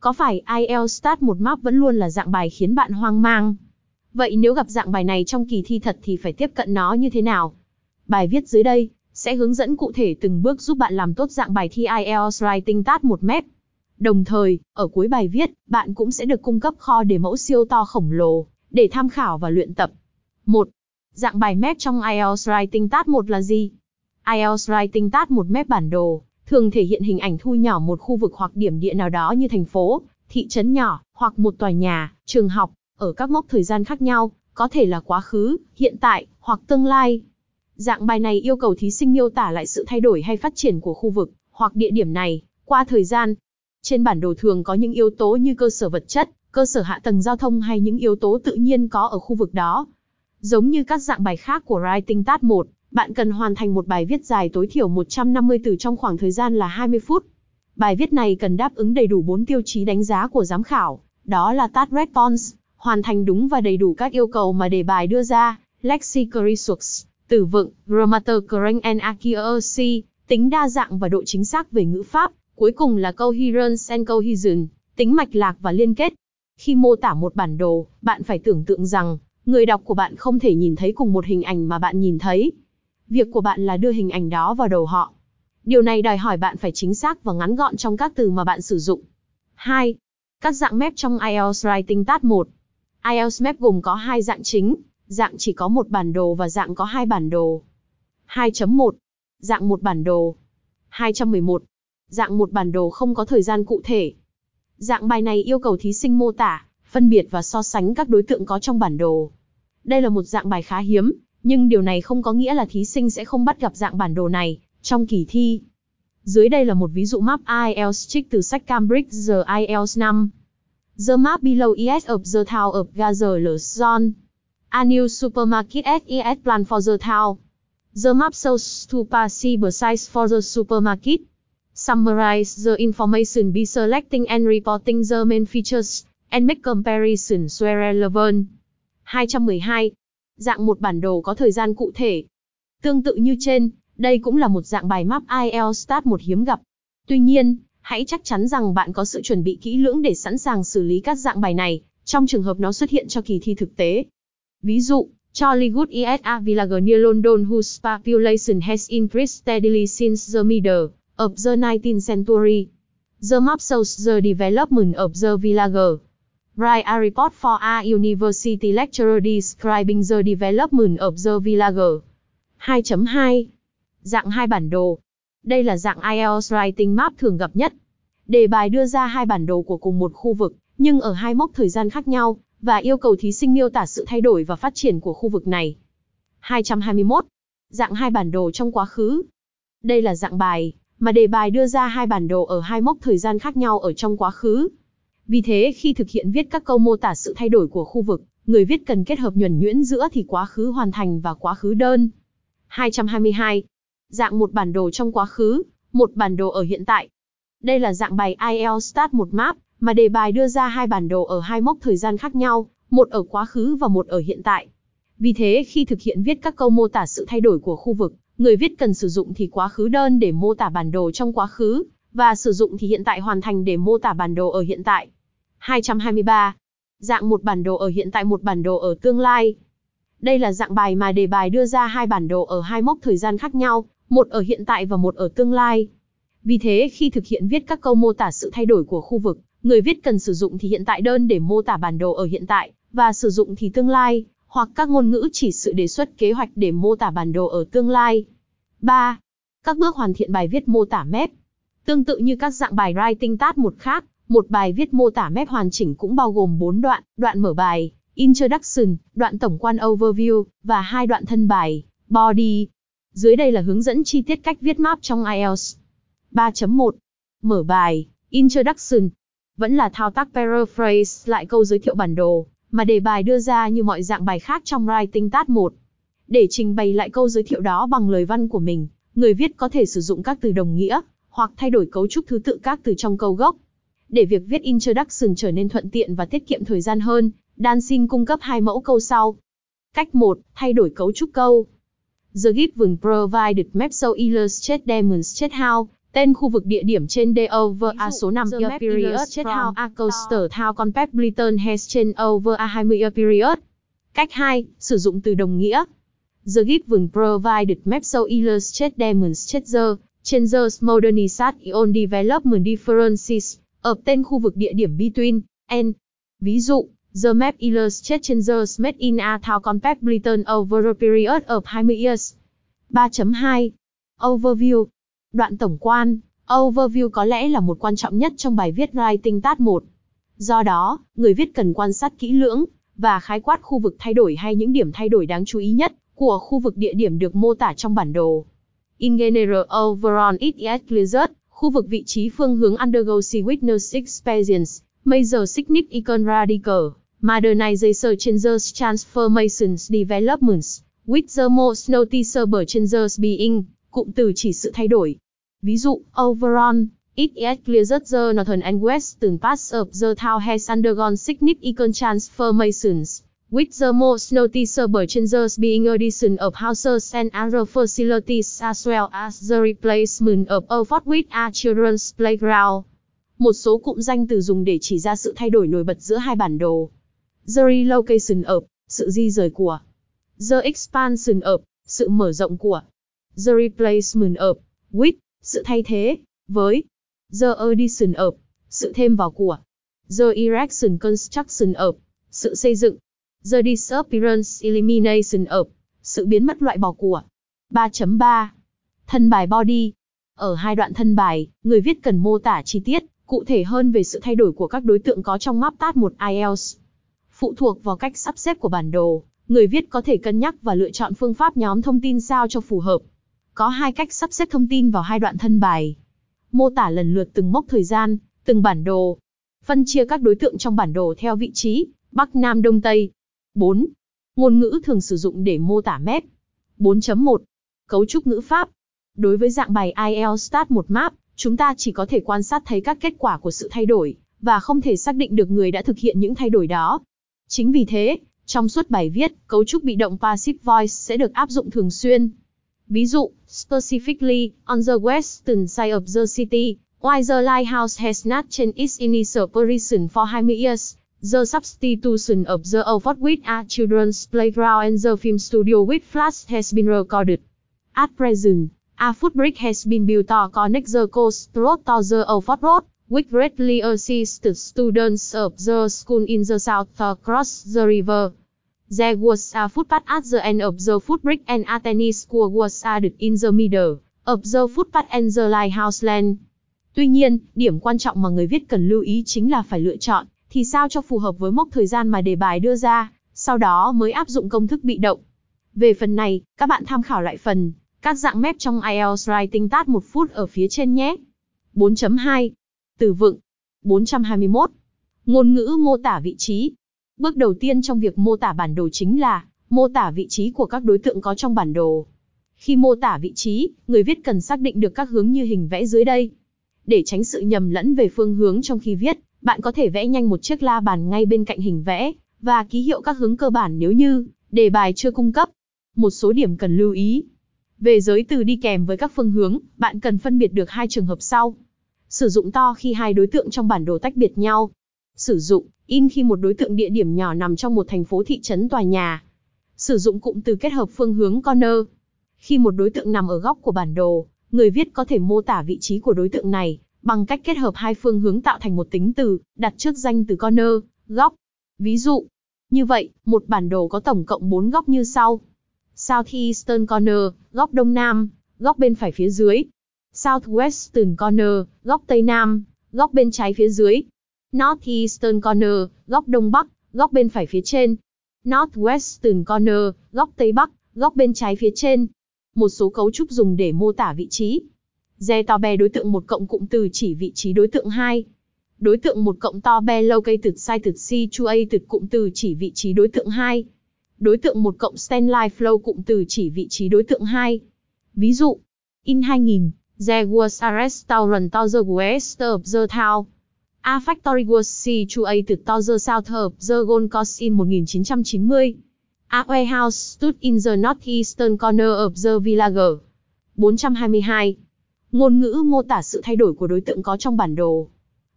Có phải IELTS Start 1 Map vẫn luôn là dạng bài khiến bạn hoang mang? Vậy nếu gặp dạng bài này trong kỳ thi thật thì phải tiếp cận nó như thế nào? Bài viết dưới đây sẽ hướng dẫn cụ thể từng bước giúp bạn làm tốt dạng bài thi IELTS Writing Start 1 Map. Đồng thời, ở cuối bài viết, bạn cũng sẽ được cung cấp kho đề mẫu siêu to khổng lồ để tham khảo và luyện tập. 1. Dạng bài map trong IELTS Writing Task 1 là gì? IELTS Writing Task 1 map bản đồ, thường thể hiện hình ảnh thu nhỏ một khu vực hoặc điểm địa nào đó như thành phố, thị trấn nhỏ, hoặc một tòa nhà, trường học, ở các mốc thời gian khác nhau, có thể là quá khứ, hiện tại, hoặc tương lai. Dạng bài này yêu cầu thí sinh miêu tả lại sự thay đổi hay phát triển của khu vực, hoặc địa điểm này, qua thời gian. Trên bản đồ thường có những yếu tố như cơ sở vật chất, cơ sở hạ tầng giao thông hay những yếu tố tự nhiên có ở khu vực đó. Giống như các dạng bài khác của Writing Task 1, bạn cần hoàn thành một bài viết dài tối thiểu 150 từ trong khoảng thời gian là 20 phút. Bài viết này cần đáp ứng đầy đủ 4 tiêu chí đánh giá của giám khảo, đó là task response, hoàn thành đúng và đầy đủ các yêu cầu mà đề bài đưa ra, lexical resource, từ vựng, grammar correct and accuracy, tính đa dạng và độ chính xác về ngữ pháp, cuối cùng là coherence and cohesion, tính mạch lạc và liên kết. Khi mô tả một bản đồ, bạn phải tưởng tượng rằng, người đọc của bạn không thể nhìn thấy cùng một hình ảnh mà bạn nhìn thấy. Việc của bạn là đưa hình ảnh đó vào đầu họ. Điều này đòi hỏi bạn phải chính xác và ngắn gọn trong các từ mà bạn sử dụng. 2. Các dạng map trong IELTS Writing Task 1. IELTS Map gồm có hai dạng chính, dạng chỉ có một bản đồ và dạng có hai bản đồ. 2.1. Dạng một bản đồ. 211. Dạng một bản đồ không có thời gian cụ thể. Dạng bài này yêu cầu thí sinh mô tả, phân biệt và so sánh các đối tượng có trong bản đồ. Đây là một dạng bài khá hiếm, nhưng điều này không có nghĩa là thí sinh sẽ không bắt gặp dạng bản đồ này trong kỳ thi. Dưới đây là một ví dụ map IELTS trích từ sách Cambridge The IELTS 5. The map below is of the town of Gaza Luzon. A new supermarket is planned for the town. The map shows two possible sites for the supermarket. Summarize the information by selecting and reporting the main features, and make comparisons where relevant. 212. Dạng một bản đồ có thời gian cụ thể. Tương tự như trên, đây cũng là một dạng bài map IELTS Start một hiếm gặp. Tuy nhiên, hãy chắc chắn rằng bạn có sự chuẩn bị kỹ lưỡng để sẵn sàng xử lý các dạng bài này, trong trường hợp nó xuất hiện cho kỳ thi thực tế. Ví dụ, Charliewood ESA village near London whose population has increased steadily since the middle of the 19th century. The map shows the development of the village. Write a report for a university lecturer describing the development of the village. 2.2 Dạng hai bản đồ. Đây là dạng IELTS Writing Map thường gặp nhất. Đề bài đưa ra hai bản đồ của cùng một khu vực, nhưng ở hai mốc thời gian khác nhau, và yêu cầu thí sinh miêu tả sự thay đổi và phát triển của khu vực này. 221. Dạng hai bản đồ trong quá khứ. Đây là dạng bài mà đề bài đưa ra hai bản đồ ở hai mốc thời gian khác nhau ở trong quá khứ. Vì thế khi thực hiện viết các câu mô tả sự thay đổi của khu vực, người viết cần kết hợp nhuần nhuyễn giữa thì quá khứ hoàn thành và quá khứ đơn. 222. Dạng một bản đồ trong quá khứ, một bản đồ ở hiện tại. Đây là dạng bài IELTS Start một map, mà đề bài đưa ra hai bản đồ ở hai mốc thời gian khác nhau, một ở quá khứ và một ở hiện tại. Vì thế khi thực hiện viết các câu mô tả sự thay đổi của khu vực, người viết cần sử dụng thì quá khứ đơn để mô tả bản đồ trong quá khứ, và sử dụng thì hiện tại hoàn thành để mô tả bản đồ ở hiện tại. 223. Dạng một bản đồ ở hiện tại một bản đồ ở tương lai. Đây là dạng bài mà đề bài đưa ra hai bản đồ ở hai mốc thời gian khác nhau, một ở hiện tại và một ở tương lai. Vì thế khi thực hiện viết các câu mô tả sự thay đổi của khu vực, người viết cần sử dụng thì hiện tại đơn để mô tả bản đồ ở hiện tại, và sử dụng thì tương lai, hoặc các ngôn ngữ chỉ sự đề xuất kế hoạch để mô tả bản đồ ở tương lai. 3. Các bước hoàn thiện bài viết mô tả map. Tương tự như các dạng bài writing task một khác, một bài viết mô tả mép hoàn chỉnh cũng bao gồm 4 đoạn, đoạn mở bài, introduction, đoạn tổng quan overview, và hai đoạn thân bài, body. Dưới đây là hướng dẫn chi tiết cách viết map trong IELTS. 3.1. Mở bài, introduction. Vẫn là thao tác paraphrase lại câu giới thiệu bản đồ, mà đề bài đưa ra như mọi dạng bài khác trong Writing Task 1. Để trình bày lại câu giới thiệu đó bằng lời văn của mình, người viết có thể sử dụng các từ đồng nghĩa, hoặc thay đổi cấu trúc thứ tự các từ trong câu gốc. Để việc viết introduction trở nên thuận tiện và tiết kiệm thời gian hơn, Dan xin cung cấp hai mẫu câu sau. Cách 1. Thay đổi cấu trúc câu. The given provided map so illustrate demonstrate how Tên khu vực địa điểm trên The Over A số 5 The year period illustrates chết how a coaster to- town compact Bliton has changed over a 20 year period. Cách 2, sử dụng từ đồng nghĩa. The given provided map so illustrate demonstrate the changes modernization on development differences ở tên khu vực địa điểm between and. Ví dụ, the map illustrates changes made in a town compact Britain over a period of 20 years. 3.2 Overview Đoạn tổng quan, overview có lẽ là một quan trọng nhất trong bài viết Writing Tat 1. Do đó, người viết cần quan sát kỹ lưỡng và khái quát khu vực thay đổi hay những điểm thay đổi đáng chú ý nhất của khu vực địa điểm được mô tả trong bản đồ. In general overall it is clear khu vực vị trí phương hướng undergo sea witness experience, major significant radical, modernization changes transformations developments, with the most noticeable changes being, cụm từ chỉ sự thay đổi. Ví dụ, overall, it is clear that the northern and western parts of the town has undergone significant transformations, with the most noticeable changes being addition of houses and other facilities as well as the replacement of a fort with a children's playground. Một số cụm danh từ dùng để chỉ ra sự thay đổi nổi bật giữa hai bản đồ. The relocation of, sự di rời của. The expansion of, sự mở rộng của. The replacement of, with, sự thay thế, với. The addition of, sự thêm vào của. The erection construction of, sự xây dựng. The disappearance elimination of, sự biến mất loại bỏ của. 3.3 Thân bài body Ở hai đoạn thân bài, người viết cần mô tả chi tiết, cụ thể hơn về sự thay đổi của các đối tượng có trong map tat một IELTS. Phụ thuộc vào cách sắp xếp của bản đồ, người viết có thể cân nhắc và lựa chọn phương pháp nhóm thông tin sao cho phù hợp. Có hai cách sắp xếp thông tin vào hai đoạn thân bài. Mô tả lần lượt từng mốc thời gian, từng bản đồ. Phân chia các đối tượng trong bản đồ theo vị trí, Bắc Nam Đông Tây. 4. Ngôn ngữ thường sử dụng để mô tả map. 4.1. Cấu trúc ngữ pháp. Đối với dạng bài IELTS Start 1 Map, chúng ta chỉ có thể quan sát thấy các kết quả của sự thay đổi, và không thể xác định được người đã thực hiện những thay đổi đó. Chính vì thế, trong suốt bài viết, cấu trúc bị động passive voice sẽ được áp dụng thường xuyên. Ví dụ, specifically, on the western side of the city, why the lighthouse has not changed its initial position for 20 years, the substitution of the old with a children's playground and the film studio with flash has been recorded. At present, a footbridge has been built to connect the coast road to the old road, which greatly assists students of the school in the south to cross the river. There was a footpath at the end of the footbridge and a tennis court was added in the middle of the footpath and the lighthouse land. Tuy nhiên, điểm quan trọng mà người viết cần lưu ý chính là phải lựa chọn, thì sao cho phù hợp với mốc thời gian mà đề bài đưa ra, sau đó mới áp dụng công thức bị động. Về phần này, các bạn tham khảo lại phần, các dạng mép trong IELTS Writing Task 1 phút ở phía trên nhé. 4.2 Từ vựng 421 Ngôn ngữ mô tả vị trí Bước đầu tiên trong việc mô tả bản đồ chính là mô tả vị trí của các đối tượng có trong bản đồ. Khi mô tả vị trí, người viết cần xác định được các hướng như hình vẽ dưới đây. Để tránh sự nhầm lẫn về phương hướng trong khi viết, bạn có thể vẽ nhanh một chiếc la bàn ngay bên cạnh hình vẽ và ký hiệu các hướng cơ bản nếu như đề bài chưa cung cấp. Một số điểm cần lưu ý. Về giới từ đi kèm với các phương hướng, bạn cần phân biệt được hai trường hợp sau. Sử dụng to khi hai đối tượng trong bản đồ tách biệt nhau. Sử dụng in khi một đối tượng địa điểm nhỏ nằm trong một thành phố thị trấn tòa nhà. Sử dụng cụm từ kết hợp phương hướng corner. Khi một đối tượng nằm ở góc của bản đồ, người viết có thể mô tả vị trí của đối tượng này bằng cách kết hợp hai phương hướng tạo thành một tính từ, đặt trước danh từ corner, góc. Ví dụ, như vậy, một bản đồ có tổng cộng 4 góc như sau. Southeastern corner, góc đông nam, góc bên phải phía dưới. Southwestern corner, góc tây nam, góc bên trái phía dưới. Northeastern corner, góc đông bắc, góc bên phải phía trên. Northwestern corner, góc tây bắc, góc bên trái phía trên. Một số cấu trúc dùng để mô tả vị trí. Re to be đối tượng một cộng cụm từ chỉ vị trí đối tượng 2. Đối tượng một cộng to be located a situated cụm từ chỉ vị trí đối tượng 2. Đối tượng một cộng stand line flow cụm từ chỉ vị trí đối tượng 2. Ví dụ, in 2000, there was a restaurant to the west of the town. A factory was situated to the south of the Gold Coast in 1990. A warehouse stood in the northeastern corner of the village. 422. Ngôn ngữ mô tả sự thay đổi của đối tượng có trong bản đồ.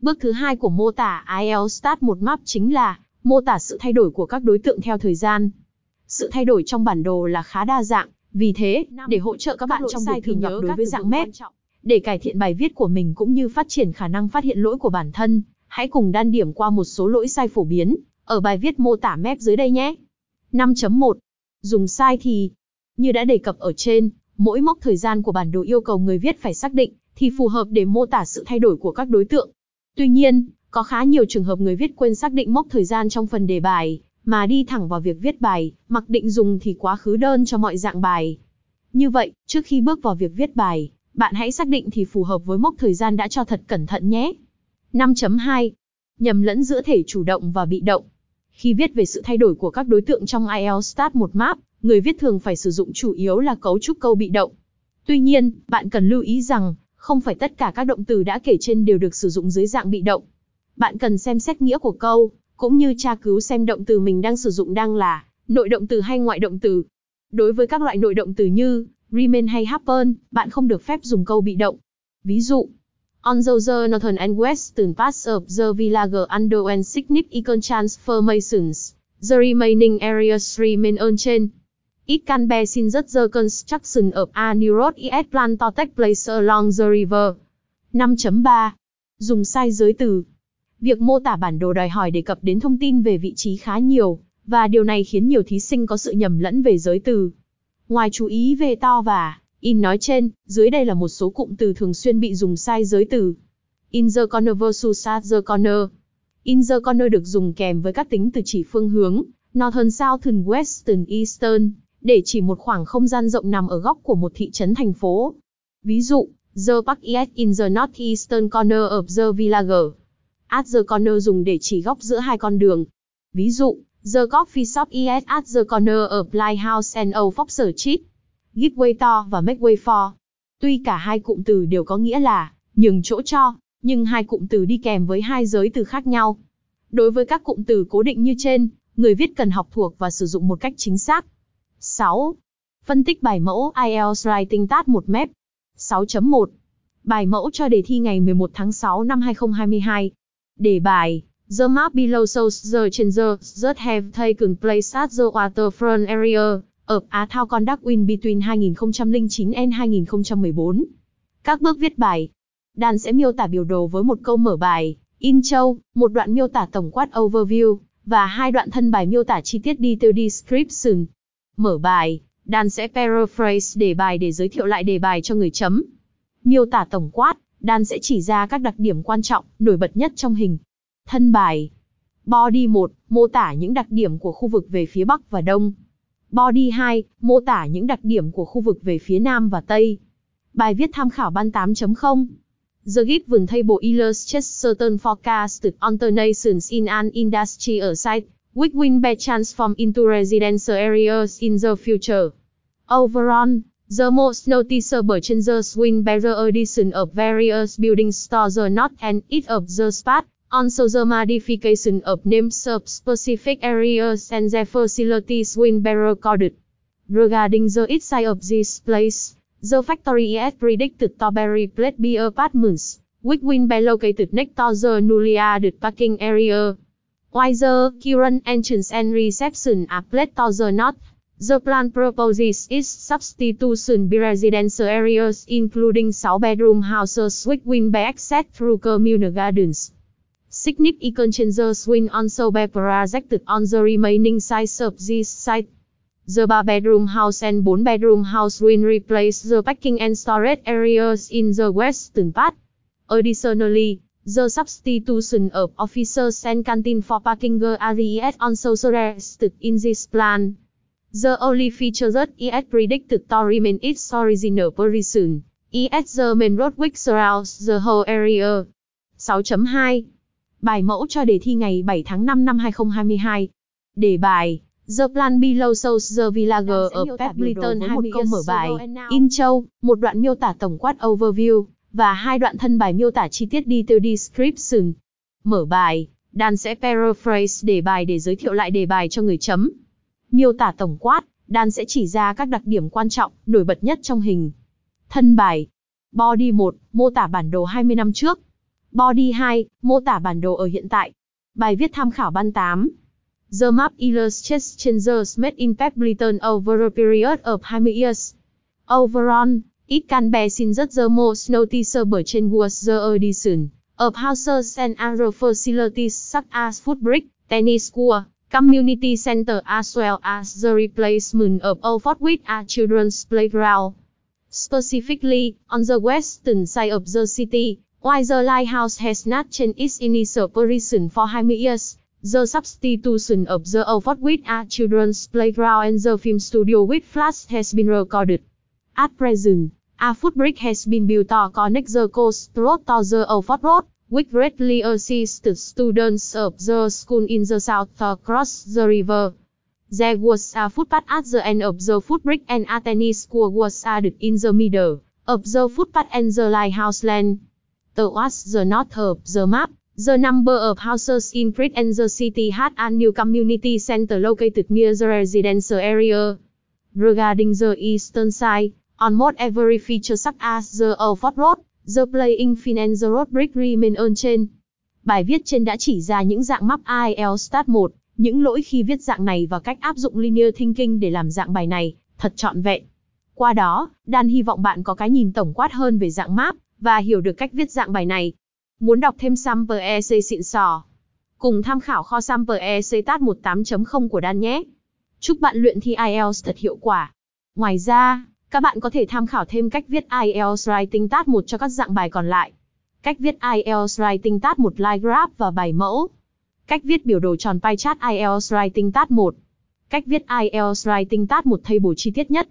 Bước thứ hai của mô tả IELTS Start một map chính là mô tả sự thay đổi của các đối tượng theo thời gian. Sự thay đổi trong bản đồ là khá đa dạng, vì thế, để hỗ trợ các bạn trong việc thường gặp đối với dạng map, để cải thiện bài viết của mình cũng như phát triển khả năng phát hiện lỗi của bản thân, hãy cùng đan điểm qua một số lỗi sai phổ biến ở bài viết mô tả map dưới đây nhé. 5.1. Dùng sai thì như đã đề cập ở trên, mỗi mốc thời gian của bản đồ yêu cầu người viết phải xác định thì phù hợp để mô tả sự thay đổi của các đối tượng. Tuy nhiên, có khá nhiều trường hợp người viết quên xác định mốc thời gian trong phần đề bài, mà đi thẳng vào việc viết bài, mặc định dùng thì quá khứ đơn cho mọi dạng bài. Như vậy, trước khi bước vào việc viết bài, bạn hãy xác định thì phù hợp với mốc thời gian đã cho thật cẩn thận nhé. 5.2. Nhầm lẫn giữa thể chủ động và bị động. Khi viết về sự thay đổi của các đối tượng trong IELTS Start một map, người viết thường phải sử dụng chủ yếu là cấu trúc câu bị động. Tuy nhiên, bạn cần lưu ý rằng, không phải tất cả các động từ đã kể trên đều được sử dụng dưới dạng bị động. Bạn cần xem xét nghĩa của câu, cũng như tra cứu xem động từ mình đang sử dụng đang là nội động từ hay ngoại động từ. Đối với các loại nội động từ như remain hay happen, bạn không được phép dùng câu bị động. Ví dụ, On the northern and western parts of the village underwent significant transformations, the remaining areas remain unchanged. It can be seen that the construction of a new road is planned to take place along the river. 5.3. Dùng sai giới từ. Việc mô tả bản đồ đòi hỏi đề cập đến thông tin về vị trí khá nhiều, và điều này khiến nhiều thí sinh có sự nhầm lẫn về giới từ. Ngoài chú ý về to và in nói trên, dưới đây là một số cụm từ thường xuyên bị dùng sai giới từ. In the corner versus at the corner. In the corner được dùng kèm với các tính từ chỉ phương hướng, northern, southern, western, eastern, để chỉ một khoảng không gian rộng nằm ở góc của một thị trấn thành phố. Ví dụ, the park is in the northeastern corner of the village. At the corner dùng để chỉ góc giữa hai con đường. Ví dụ, the coffee shop is at the corner of Lighthouse and Old Fox Street. Give way to và make way for. Tuy cả hai cụm từ đều có nghĩa là nhường chỗ cho, nhưng hai cụm từ đi kèm với hai giới từ khác nhau. Đối với các cụm từ cố định như trên, người viết cần học thuộc và sử dụng một cách chính xác. 6. Phân tích bài mẫu IELTS Writing Task 1 MEP 6.1 Bài mẫu cho đề thi ngày 11 tháng 6 năm 2022 Đề bài The map below shows the changes that have taken place at the waterfront area ở Á Thao Conduct Win between 2009 and 2014. Các bước viết bài. Đàn sẽ miêu tả biểu đồ với một câu mở bài, intro, một đoạn miêu tả tổng quát overview, và hai đoạn thân bài miêu tả chi tiết detail description. Mở bài, đàn sẽ paraphrase đề bài để giới thiệu lại đề bài cho người chấm. Miêu tả tổng quát, đàn sẽ chỉ ra các đặc điểm quan trọng, nổi bật nhất trong hình. Thân bài. Body 1, mô tả những đặc điểm của khu vực về phía Bắc và Đông. Body 2, mô tả những đặc điểm của khu vực về phía Nam và Tây. Bài viết tham khảo ban 8.0. The given table illustrates certain forecasted alternations in an industry site, which will be transformed into residential areas in the future. Overall, the most noticeable changes will be the addition of various buildings to the north and it of the spot, Also the modification of names of specific areas and their facilities will be recorded. Regarding the east side of this place, the factory is predicted to be replaced by apartments, which will be located next to the newly added parking area. While the current entrance and reception are placed to the north, the plan proposes its substitution by residential areas including 6 bedroom houses which will be accessed through communal gardens. Significant changes will also be projected on the remaining sites of this site. The 3-bedroom house and 4-bedroom house will replace the parking and storage areas in the western part. Additionally, the substitution of officers and canteen for parking areas also suggested in this plan. The only feature that is predicted to remain its original position is the main road which surrounds the whole area. 6.2 Bài mẫu cho đề thi ngày 7 tháng 5 năm 2022. Đề bài The Plan Below Shows the Village of Pebleton 20 câu mở bài, intro, một đoạn miêu tả tổng quát overview, và hai đoạn thân bài miêu tả chi tiết detail description. Mở bài, đàn sẽ paraphrase đề bài để giới thiệu lại đề bài cho người chấm. Miêu tả tổng quát, đàn sẽ chỉ ra các đặc điểm quan trọng, nổi bật nhất trong hình. Thân bài. Body 1, mô tả bản đồ 20 năm trước. Body 2, mô tả bản đồ ở hiện tại. Bài viết tham khảo ban 8. The map illustrates changes made in Pep Britain over a period of 20 years. Overall, it can be seen that the most noticeable change was the addition of houses and other facilities such as footbridge, tennis court, community center as well as the replacement of Old Fort with a children's playground. Specifically, on the western side of the city, while the lighthouse has not changed its initial position for 20 years, the substitution of the Old Fort with a children's playground and the film studio with flats has been recorded. At present, a footbridge has been built to connect the coast road to the Old Fort Road, which greatly assists students of the school in the south to cross the river. There was a footpath at the end of the footbridge and a tennis court was added in the middle of the footpath and the lighthouse land. Towards the north of the map, the number of houses increased and the city had a new community center located near the residential area. Regarding the eastern side, on every feature such as the Old Fort Road, The Playing Field and the Road Brick Remain unchanged. Bài viết trên đã chỉ ra những dạng map IELTS Stat 1, những lỗi khi viết dạng này và cách áp dụng linear thinking để làm dạng bài này, thật trọn vẹn. Qua đó, Dan hy vọng bạn có cái nhìn tổng quát hơn về dạng map, và hiểu được cách viết dạng bài này. Muốn đọc thêm Sample EC xịn sò? Cùng tham khảo kho Sample EC Tat 18.0 của Dan nhé. Chúc bạn luyện thi IELTS thật hiệu quả. Ngoài ra, các bạn có thể tham khảo thêm cách viết IELTS Writing Tat 1 cho các dạng bài còn lại. Cách viết IELTS Writing Tat 1 Line Graph và bài mẫu. Cách viết biểu đồ tròn pie chart IELTS Writing Tat 1. Cách viết IELTS Writing Tat 1 table chi tiết nhất.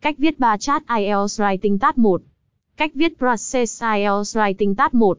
Cách viết bar chart IELTS Writing Tat 1. Cách viết Process IELTS Writing Tat 1.